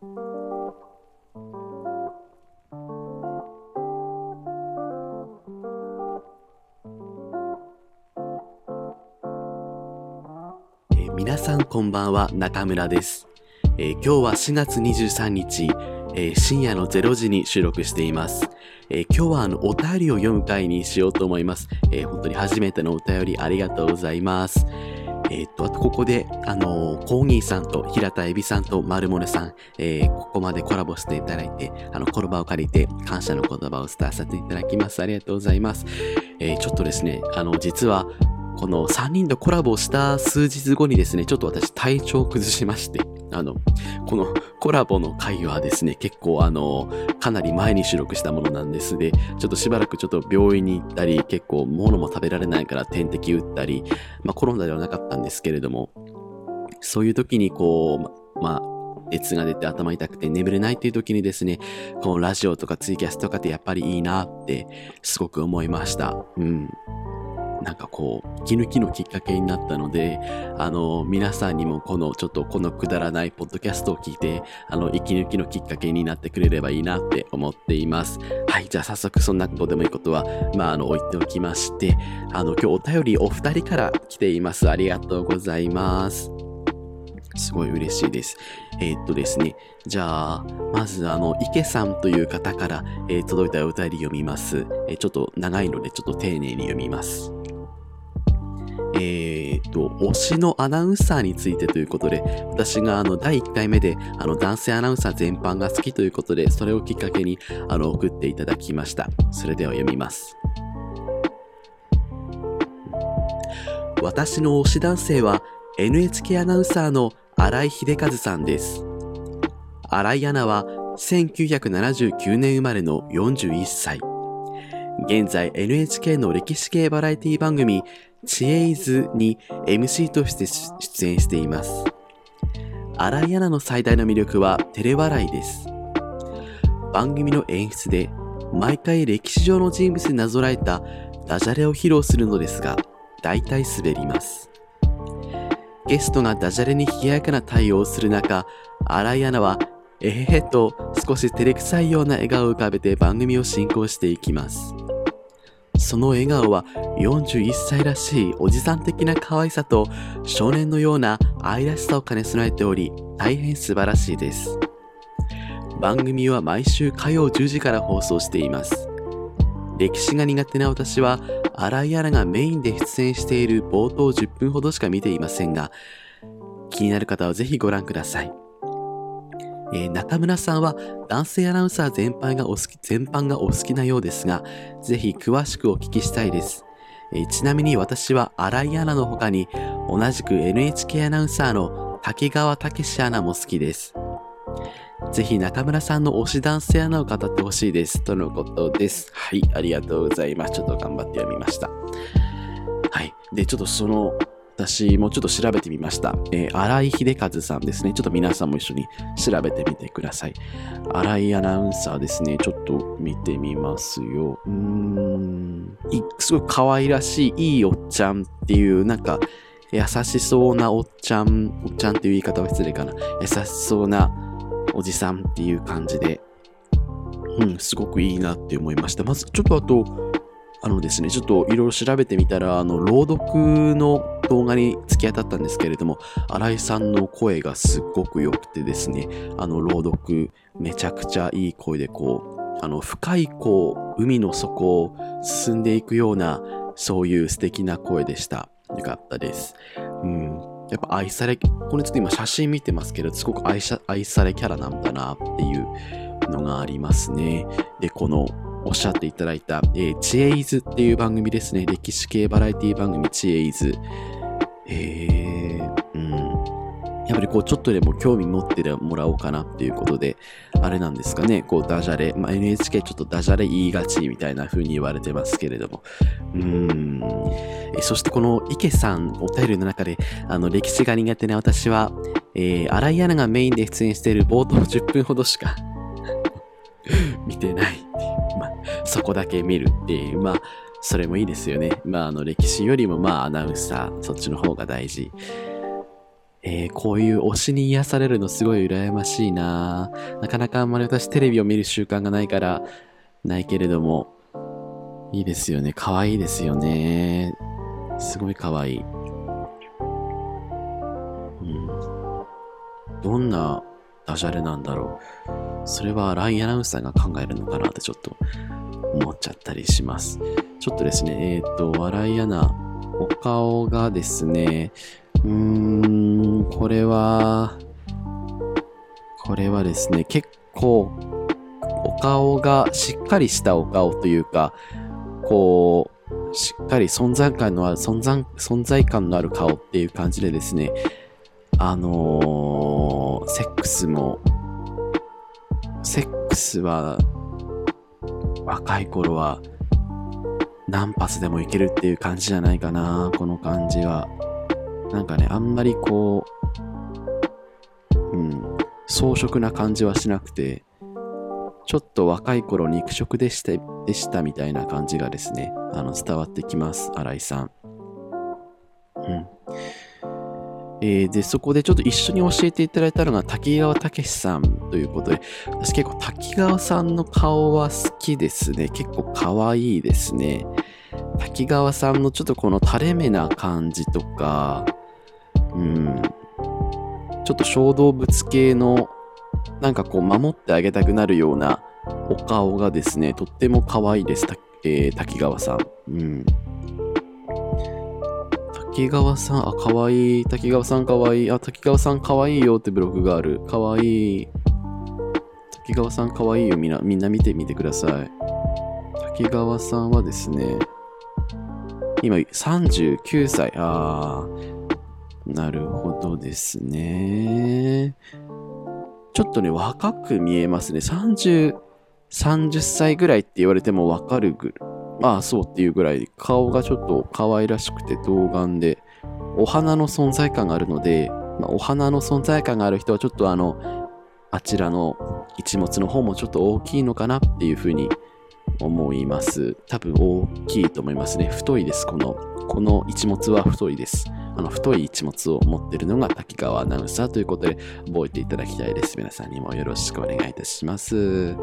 え皆さんこんばんは、中村です。えー今日は4月23日、えー深夜の0時に収録しています。えー今日はあの、お便りを読む回にしようと思います。えー本当に初めてのお便りありがとうございます。えーっと、あとここで、あのーコーギーさんと平田エビさんと丸モネさん、えーここまでコラボしていただいて、あの、この場を借りて感謝の言葉を伝えさせていただきます。ありがとうございます。えーちょっとですね、あの、実は、この3人とコラボした数日後にですね、ちょっと私体調を崩しまして、あの、このコラボの回はですね、結構あの、かなり前に収録したものなんですで、ちょっとしばらくちょっと病院に行ったり、結構物も食べられないから点滴打ったり、まあコロナではなかったんですけれども、そういう時にこう、まあ、熱が出て頭痛くて眠れないっていう時にですね、このラジオとかツイキャスとかってやっぱりいいなってすごく思いました。うん。なんかこう、息抜きのきっかけになったので、あの、皆さんにもこの、ちょっとこのくだらないポッドキャストを聞いて、あの、息抜きのきっかけになってくれればいいなって思っています。はい、じゃあ早速そんなどうでもいいことは、まあ、あの、置いておきまして、あの、今日お便りお二人から来ています。ありがとうございます。すごい嬉しいです。えーっとですね、じゃあ、まずあの、池さんという方から、えー届いたお便り読みます。えーちょっと長いので、ちょっと丁寧に読みます。えーと、推しのアナウンサーについてということで、私があの、第1回目で、あの、男性アナウンサー全般が好きということで、それをきっかけに、あの、送っていただきました。それでは読みます。私の推し男性は NHK アナウンサーの新井秀和さんです。新井アナは1979年生まれの41歳。現在 NHK の歴史系バラエティ番組知恵イズに MC として出演しています。新井アナの最大の魅力は照れ笑いです。番組の演出で毎回歴史上の人物になぞらえたダジャレを披露するのですが、大体滑ります。ゲストがダジャレに冷ややかな対応をする中、新井アナは、えへへと少し照れくさいような笑顔を浮かべて番組を進行していきます。その笑顔は41歳らしいおじさん的な可愛さと少年のような愛らしさを兼ね備えており、大変素晴らしいです。番組は毎週火曜10時から放送しています。歴史が苦手な私は、新井アナがメインで出演している冒頭10分ほどしか見ていませんが、気になる方はぜひご覧ください。えー中村さんは男性アナウンサー全般がお好き、全般がお好きなようですが、ぜひ詳しくお聞きしたいです。えーちなみに私は新井アナの他に、同じく NHK アナウンサーの竹川武史アナも好きです。ぜひ中村さんの推し男性アナを語ってほしいです。とのことです。はい、ありがとうございます。ちょっと頑張って読みました。はい。で、ちょっとその、私もちょっと調べてみました。えー、新井秀和さんですね。ちょっと皆さんも一緒に調べてみてください。新井アナウンサーですね。ちょっと見てみますよ。うーん。すごい可愛らしい、いいおっちゃんっていう、なんか、優しそうなおっちゃん、おっちゃんっていう言い方は失礼かな。優しそうなおじさんっていう感じで、うん、すごくいいなって思いました。まず、ちょっとあと、あのですね、ちょっといろいろ調べてみたら、あの、朗読の動画に突き当たったんですけれども、新井さんの声がすっごく良くてですね、あの、朗読、めちゃくちゃいい声で、こう、あの、深い、こう、海の底を進んでいくような、そういう素敵な声でした。よかったです。うん。やっぱ愛され、これちょっと今写真見てますけど、すごく愛されキャラなんだなっていうのがありますね。で、この、おっしゃっていただいた、えー、知恵イズっていう番組ですね。歴史系バラエティ番組、知恵イズ。えー、うん。やっぱりこう、ちょっとでも興味持ってもらおうかなっていうことで、あれなんですかね、こう、ダジャレ、まあ、NHK ちょっとダジャレ言いがちみたいな風に言われてますけれども。うーん。えそしてこの池さん、お便りの中で、あの、歴史が苦手な私は、えー、新井アナがメインで出演している冒頭10分ほどしか 見てない。そこだけ見るっていう。まあ、それもいいですよね。まあ、あの、歴史よりも、まあ、アナウンサー、そっちの方が大事。えー、こういう推しに癒されるのすごい羨ましいななかなかあんまり私テレビを見る習慣がないから、ないけれども、いいですよね。可愛いですよね。すごい可愛い。うん。どんなダジャレなんだろう。それはライアナウンサーが考えるのかなってちょっと思っちゃったりします。ちょっとですね、えっ、ー、と、笑いアナ、お顔がですね、うーん、これは、これはですね、結構、お顔がしっかりしたお顔というか、こう、しっかり存在感のある、存在、存在感のある顔っていう感じでですね、あのー、セックスも、セックスは、若い頃は、何発でもいけるっていう感じじゃないかな、この感じは。なんかね、あんまりこう、うん、装飾な感じはしなくて、ちょっと若い頃肉食でしたでしたみたいな感じがですね、あの伝わってきます、新井さん。うん。えー、で、そこでちょっと一緒に教えていただいたのが滝川武さんということで、私結構滝川さんの顔は好きですね。結構可愛いですね。滝川さんのちょっとこの垂れ目な感じとか、うん、ちょっと小動物系の、なんかこう守ってあげたくなるようなお顔がですね、とっても可愛いです。えー、滝川さん。うん。滝川さん、あ、かわいい。滝川さんかわいい。あ、滝川さんかわいいよってブログがある。かわいい。滝川さんかわいいよ。みんな、みんな見てみてください。滝川さんはですね、今39歳。あー、なるほどですね。ちょっとね、若く見えますね。30、30歳ぐらいって言われてもわかるぐらい。まあそうっていうぐらい顔がちょっと可愛らしくて童顔でお花の存在感があるので、まあ、お花の存在感がある人はちょっとあのあちらの一物の方もちょっと大きいのかなっていうふうに思います。多分大きいと思いますね。太いです。この、この一物は太いです。あの、太い一物を持ってるのが滝川アナウンサーということで覚えていただきたいです。皆さんにもよろしくお願いいたします。うん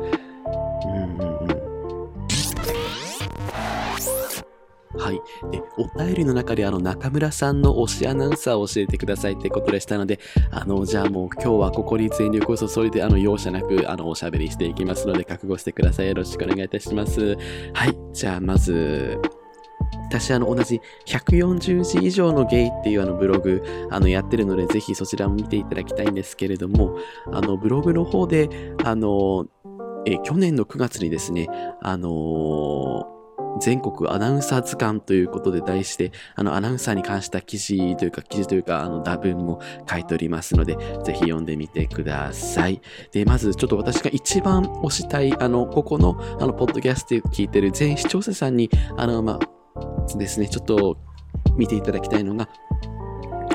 うんうん。はい。で、お便りの中であの中村さんの推しアナウンサーを教えてくださいってことでしたので、あの、じゃあもう今日はここに全力を注いで、あの、容赦なく、あの、おしゃべりしていきますので、覚悟してください。よろしくお願いいたします。はい。じゃあまず、私あの同じ140字以上のゲイっていうあのブログあのやってるのでぜひそちらも見ていただきたいんですけれどもあのブログの方であのえ去年の9月にですねあの全国アナウンサー図鑑ということで題して、あの、アナウンサーに関した記事というか、記事というか、あの、打文も書いておりますので、ぜひ読んでみてください。で、まず、ちょっと私が一番推したい、あの、ここの、あの、ポッドキャストで聞いてる全視聴者さんに、あの、まあ、ですね、ちょっと見ていただきたいのが、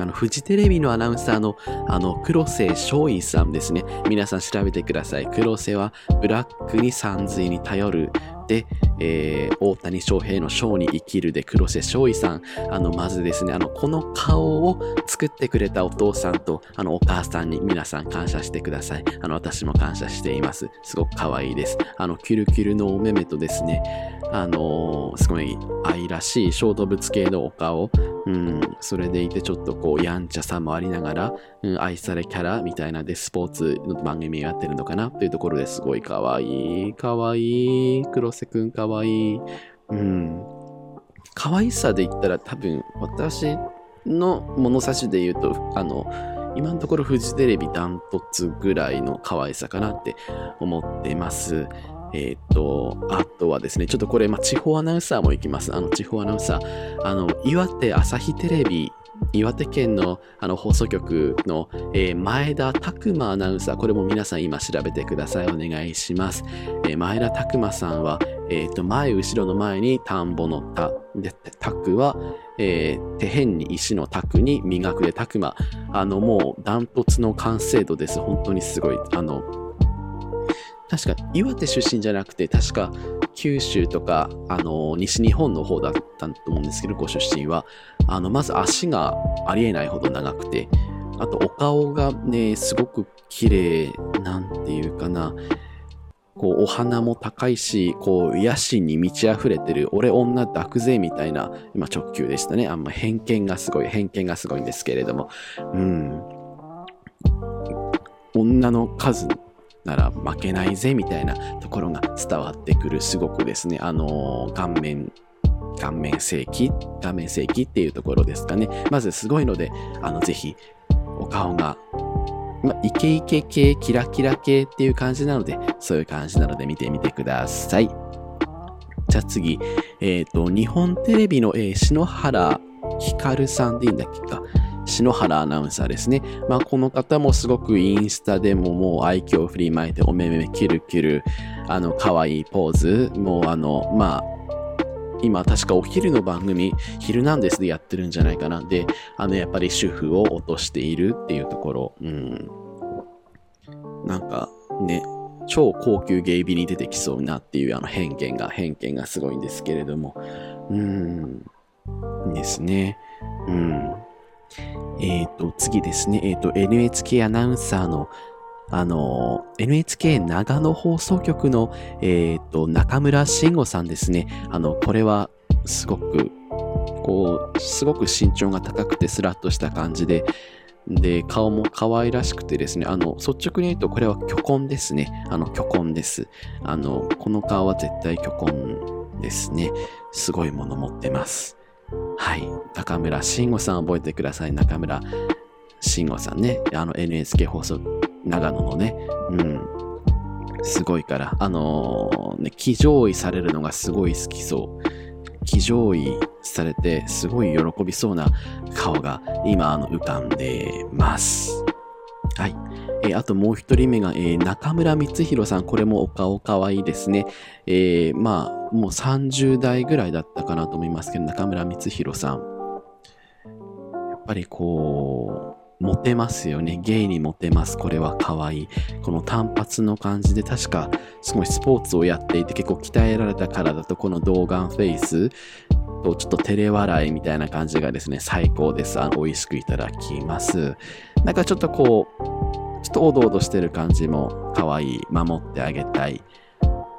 あの、フジテレビのアナウンサーの、あの、黒瀬翔衣さんですね。皆さん調べてください。黒瀬は、ブラックに三髄に頼るで、えー、大谷翔平のショーに生きるで黒瀬翔衣さん、あの、まずですね、あの、この顔を作ってくれたお父さんと、あの、お母さんに皆さん感謝してください。あの、私も感謝しています。すごく可愛いです。あの、キュルキュルのお目目とですね、あのー、すごい愛らしい小動物系のお顔、うん、それでいてちょっとこう、やんちゃさもありながら、うん、愛されキャラみたいなで、スポーツの番組やってるのかな？というところですごい可愛い、可愛い、黒瀬くん可愛い、うん。可愛さで言ったら多分、私の物差しで言うと、あの、今のところフジテレビダントツぐらいの可愛さかなって思ってます。えっ、ー、と、あとはですね、ちょっとこれ、まあ、地方アナウンサーも行きます。あの、地方アナウンサー。あの、岩手朝日テレビ岩手県のあの放送局の、えー、前田拓馬アナウンサー、これも皆さん今調べてください。お願いします。えー、前田拓馬さんは、えっ、ー、と、前、後ろの前に田んぼの田、で、拓は、えー、手辺に石の拓に磨くで拓馬。あの、もうダントツの完成度です。本当にすごい。あの、確か岩手出身じゃなくて、確か九州とか、あの、西日本の方だったと思うんですけど、ご出身は。あの、まず足がありえないほど長くて、あとお顔がね、すごく綺麗、なんていうかな。こう、お花も高いし、こう、野心に満ち溢れてる、俺女抱くぜ、みたいな、今直球でしたね。あんま偏見がすごい、偏見がすごいんですけれども。うん。女の数なら負けないぜ、みたいなところが伝わってくる、すごくですね、あのー、顔面、顔面正規顔面正規っていうところですかね。まずすごいので、あの、ぜひ、お顔がまイケイケ系、キラキラ系っていう感じなので、そういう感じなので見てみてください。じゃあ次、えっ、ー、と、日本テレビの、えー、篠原ひかるさんでいいんだっけか。篠原アナウンサーですね。まあ、この方もすごくインスタでももう愛嬌を振りまいて、お目目キルキル、あの、可愛いポーズ、もうあの、まあ、今確かお昼の番組、昼なんですでやってるんじゃないかな。で、あの、やっぱり主婦を落としているっていうところ、うん。なんかね、超高級ゲイビに出てきそうなっていうあの偏見が、偏見がすごいんですけれども、うん、ですね。うん。えっ、ー、と、次ですね。えっ、ー、と、NHK アナウンサーのあの、NHK 長野放送局の、えっ、と、中村慎吾さんですね。あの、これは、すごく、こう、すごく身長が高くてスラッとした感じで、で、顔も可愛らしくてですね、あの、率直に言うと、これは巨根ですね。あの、巨根です。あの、この顔は絶対巨根ですね。すごいもの持ってます。はい。中村慎吾さん覚えてください。中村慎吾さんね。あの、NHK 放送長野のね、うん。すごいから、あのー、ね、騎乗位されるのがすごい好きそう。騎乗位されて、すごい喜びそうな顔が今、あの、浮かんでます。はい。えー、あともう一人目が、えー、中村光弘さん。これもお顔かわいいですね。えー、まあ、もう30代ぐらいだったかなと思いますけど、中村光弘さん。やっぱりこう、モテますよね。ゲイにモテます。これは可愛い。この単発の感じで、確かすごいスポーツをやっていて結構鍛えられたからだと、この童顔フェイスとちょっと照れ笑いみたいな感じがですね、最高です。あの美味しくいただきます。なんかちょっとこう、ちょっとおどおどしてる感じも可愛い。守ってあげたい。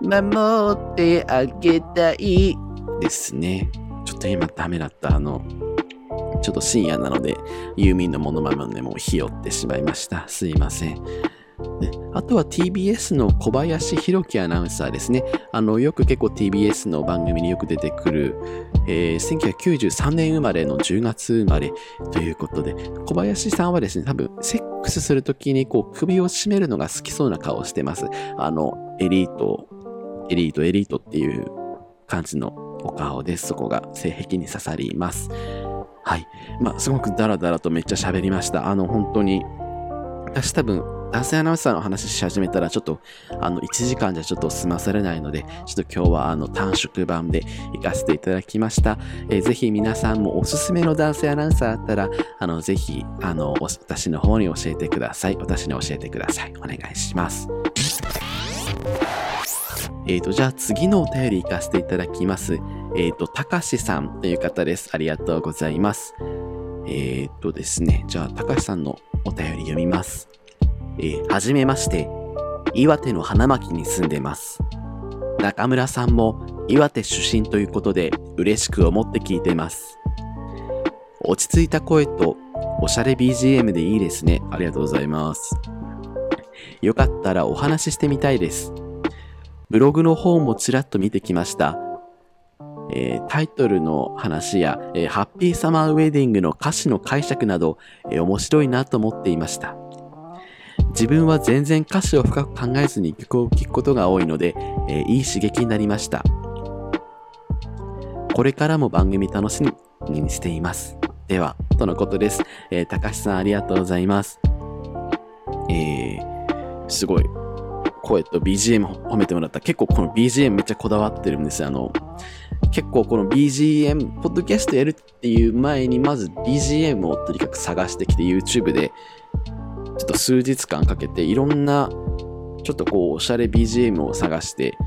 守ってあげたいですね。ちょっと今ダメだった。あの、ちょっと深夜なので、ユーミンのモノマネでもひよってしまいました。すいません。あとは TBS の小林弘樹アナウンサーですね。あの、よく結構 TBS の番組によく出てくる、えー、1993年生まれの10月生まれということで、小林さんはですね、多分、セックスするときにこう、首を絞めるのが好きそうな顔をしてます。あの、エリート、エリート、エリートっていう感じのお顔です。そこが性癖に刺さります。はい。まあ、すごくダラダラとめっちゃ喋りました。あの、本当に、私多分、男性アナウンサーの話し始めたら、ちょっと、あの、1時間じゃちょっと済まされないので、ちょっと今日は、あの、短縮版で行かせていただきました。えー、ぜひ皆さんもおすすめの男性アナウンサーあったら、あの、ぜひ、あの、私の方に教えてください。私に教えてください。お願いします。えっ、ー、と、じゃあ次のお便り行かせていただきます。えっ、ー、と、たかしさんという方です。ありがとうございます。えっ、ー、とですね、じゃあ、たかしさんのお便り読みます。えー、はじめまして、岩手の花巻に住んでます。中村さんも岩手出身ということで嬉しく思って聞いてます。落ち着いた声とおしゃれ BGM でいいですね。ありがとうございます。よかったらお話ししてみたいです。ブログの方もちらっと見てきました。えー、タイトルの話や、えー、ハッピーサマーウェディングの歌詞の解釈など、えー、面白いなと思っていました。自分は全然歌詞を深く考えずに曲を聴くことが多いので、えいい刺激になりました。これからも番組楽しみにしています。では、とのことです。えー、高橋さんありがとうございます。えー、すごい。声と BGM 褒めてもらった結構この BGM めっちゃこだわってるんですよ。あの、結構この BGM、ポッドキャストやるっていう前にまず BGM をとにかく探してきて YouTube でちょっと数日間かけていろんなちょっとこうおしゃれ BGM を探して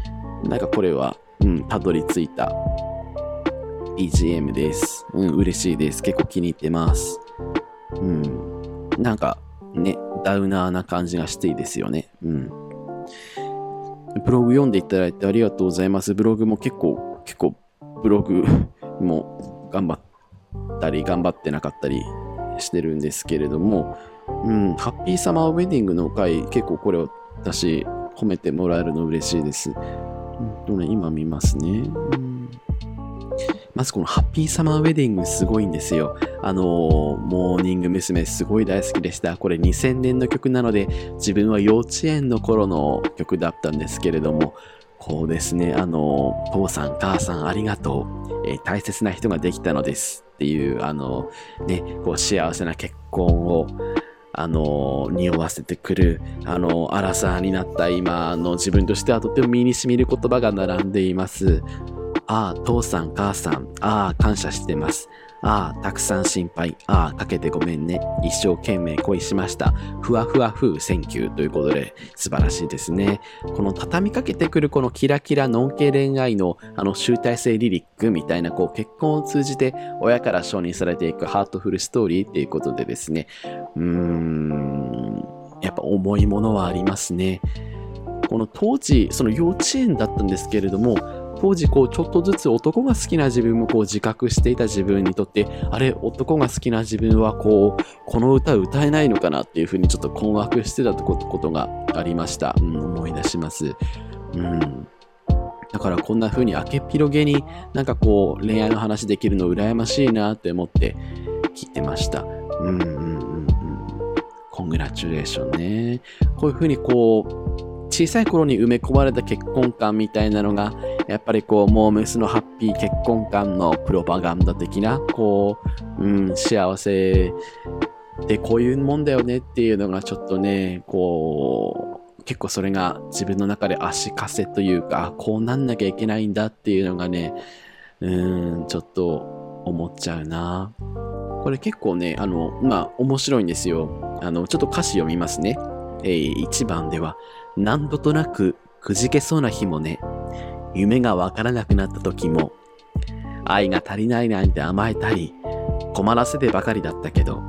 なんかこれはうんたどり着いた BGM です。うん嬉しいです。結構気に入ってます。うんなんかね、ダウナーな感じがしていいですよね。うん。ブログ読んでいただいてありがとうございます。ブログも結構、結構、ブログ も頑張ったり、頑張ってなかったりしてるんですけれども、うん、ハッピーサマーウェディングの回、結構これを私、褒めてもらえるの嬉しいです。うんとね、今見ますね。うんまずこのハッピーサマーウェディングすごいんですよ。あのー、モーニング娘。すごい大好きでした。これ2000年の曲なので、自分は幼稚園の頃の曲だったんですけれども、こうですね、あのー、父さん、母さんありがとう、えー、大切な人ができたのですっていう、あのね、こう幸せな結婚を、あの、匂わせてくる、あの、荒さになった今の自分としてはとても身に染みる言葉が並んでいます。ああ、父さん、母さん、ああ、感謝してます。ああ、たくさん心配。ああ、かけてごめんね。一生懸命恋しました。ふわふわふう、 thank you ということで、素晴らしいですね。この畳みかけてくるこのキラキラノンケ恋愛のあの集大成リリックみたいな、こう結婚を通じて親から承認されていくハートフルストーリーっていうことでですね、うーん、やっぱ重いものはありますね。この当時、その幼稚園だったんですけれども、こうちょっとずつ男が好きな自分もこう自覚していた自分にとってあれ男が好きな自分はこうこの歌歌えないのかなっていうふうにちょっと困惑してたことがありました、うん、思い出します、うん、だからこんな風に明けっ広げになんかこう恋愛の話できるの羨ましいなって思って聞いてました。うんうんうんうん。コングラチュレーションね。こういう風にこう小さい頃に埋め込まれた結婚観みたいなのが、やっぱりこう、モーメスのハッピー結婚観のプロパガンダ的な、こう、うん、幸せでこういうもんだよねっていうのがちょっとね、こう、結構それが自分の中で足かせというか、こうなんなきゃいけないんだっていうのがね、うん、ちょっと思っちゃうな。これ結構ね、あの、まあ、面白いんですよ。あの、ちょっと歌詞読みますね。えー、1番では、何度となくくじけそうな日もね、夢がわからなくなった時も、愛が足りないなんて甘えたり、困らせてばかりだったけど、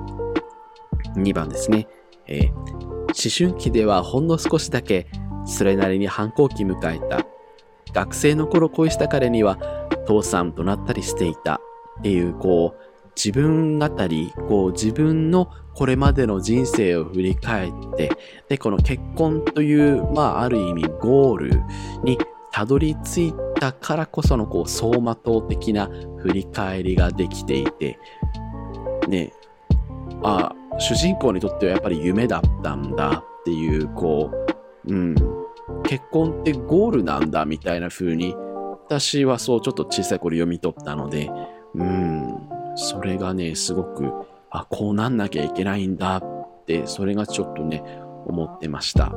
2番ですね、えー、思春期ではほんの少しだけ、それなりに反抗期迎えた。学生の頃恋した彼には、父さんとなったりしていた。っていう、こう、自分語り、こう自分のこれまでの人生を振り返って、で、この結婚という、まあある意味ゴールにたどり着いたからこそのこう走馬灯的な振り返りができていて、ね、あ、主人公にとってはやっぱり夢だったんだっていう、こう、うん、結婚ってゴールなんだみたいな風に、私はそうちょっと小さい頃読み取ったので、うん、それがね、すごく、あ、こうなんなきゃいけないんだって、それがちょっとね、思ってました。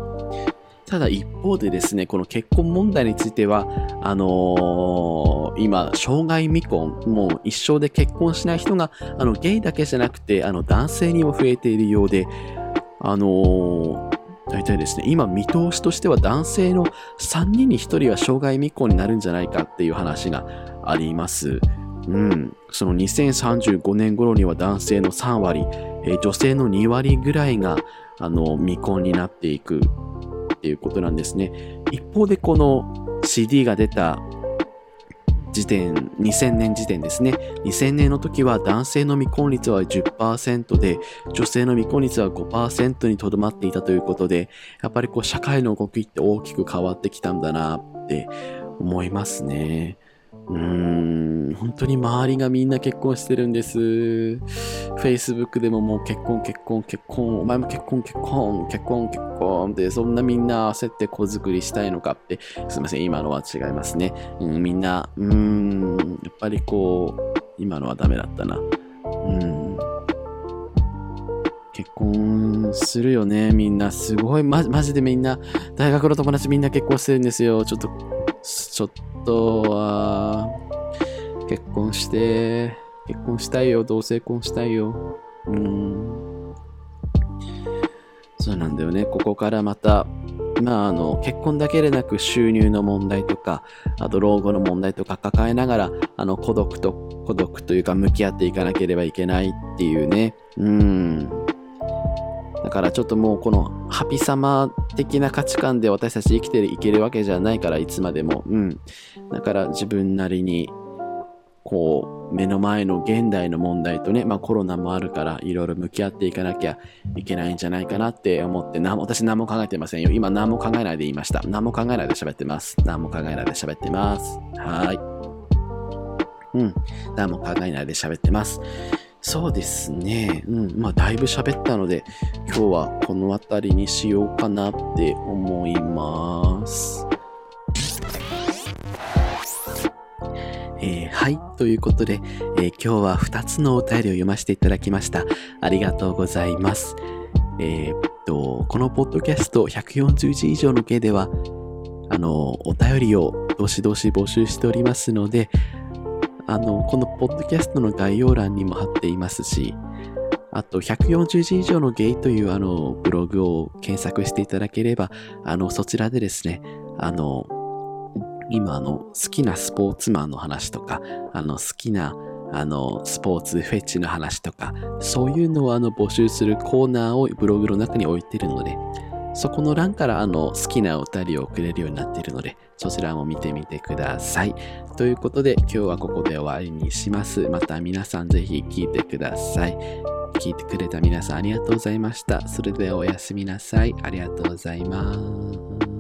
ただ一方でですね、この結婚問題については、あのー、今、障害未婚、もう一生で結婚しない人が、あの、ゲイだけじゃなくて、あの、男性にも増えているようで、あのー、大体ですね、今見通しとしては男性の3人に1人は障害未婚になるんじゃないかっていう話があります。うん、その2035年頃には男性の3割、えー、女性の2割ぐらいがあの未婚になっていくっていうことなんですね。一方でこの CD が出た時点、2000年時点ですね。2000年の時は男性の未婚率は10%で、女性の未婚率は5%にとどまっていたということで、やっぱりこう社会の動きって大きく変わってきたんだなって思いますね。うーん、本当に周りがみんな結婚してるんです。Facebook でももう結婚、結婚、結婚、お前も結婚、結婚、結婚、結婚って、そんなみんな焦って子作りしたいのかって、すいません、今のは違いますね。うん、みんな、うん、やっぱりこう、今のはダメだったな。うん。結婚するよね、みんな。すごい、ま、マジでみんな、大学の友達みんな結婚してるんですよ。ちょっと、ちょっとは、結婚して、結婚したいよ、同性婚したいよ。うん。そうなんだよね。ここからまた、まあ、あの、結婚だけでなく収入の問題とか、あと老後の問題とか抱えながら、あの、孤独と、孤独というか向き合っていかなければいけないっていうね。うん。だからちょっともうこのハピ様的な価値観で私たち生きていけるわけじゃないから、いつまでも。うん。だから自分なりに、こう、目の前の現代の問題とね、まあコロナもあるから、いろいろ向き合っていかなきゃいけないんじゃないかなって思って、な私何も考えてませんよ。今何も考えないで言いました。何も考えないで喋ってます。何も考えないで喋ってます。はい。うん。何も考えないで喋ってます。そうですね。うん。まあ、だいぶ喋ったので、今日はこの辺りにしようかなって思います。えー、はい。ということで、えー、今日は2つのお便りを読ませていただきました。ありがとうございます。えー、っと、このポッドキャスト140字以上の系では、あの、お便りをどしどし募集しておりますので、あの、このポッドキャストの概要欄にも貼っていますし、あと、140字以上のゲイというあの、ブログを検索していただければ、あの、そちらでですね、あの、今あの、好きなスポーツマンの話とか、あの、好きなあの、スポーツフェチの話とか、そういうのをあの募集するコーナーをブログの中に置いてるので、そこの欄からあの好きなお便りを送れるようになっているので、そちらも見てみてください。ということで、今日はここで終わりにします。また皆さんぜひ聴いてください。聞いてくれた皆さんありがとうございました。それではおやすみなさい。ありがとうございます。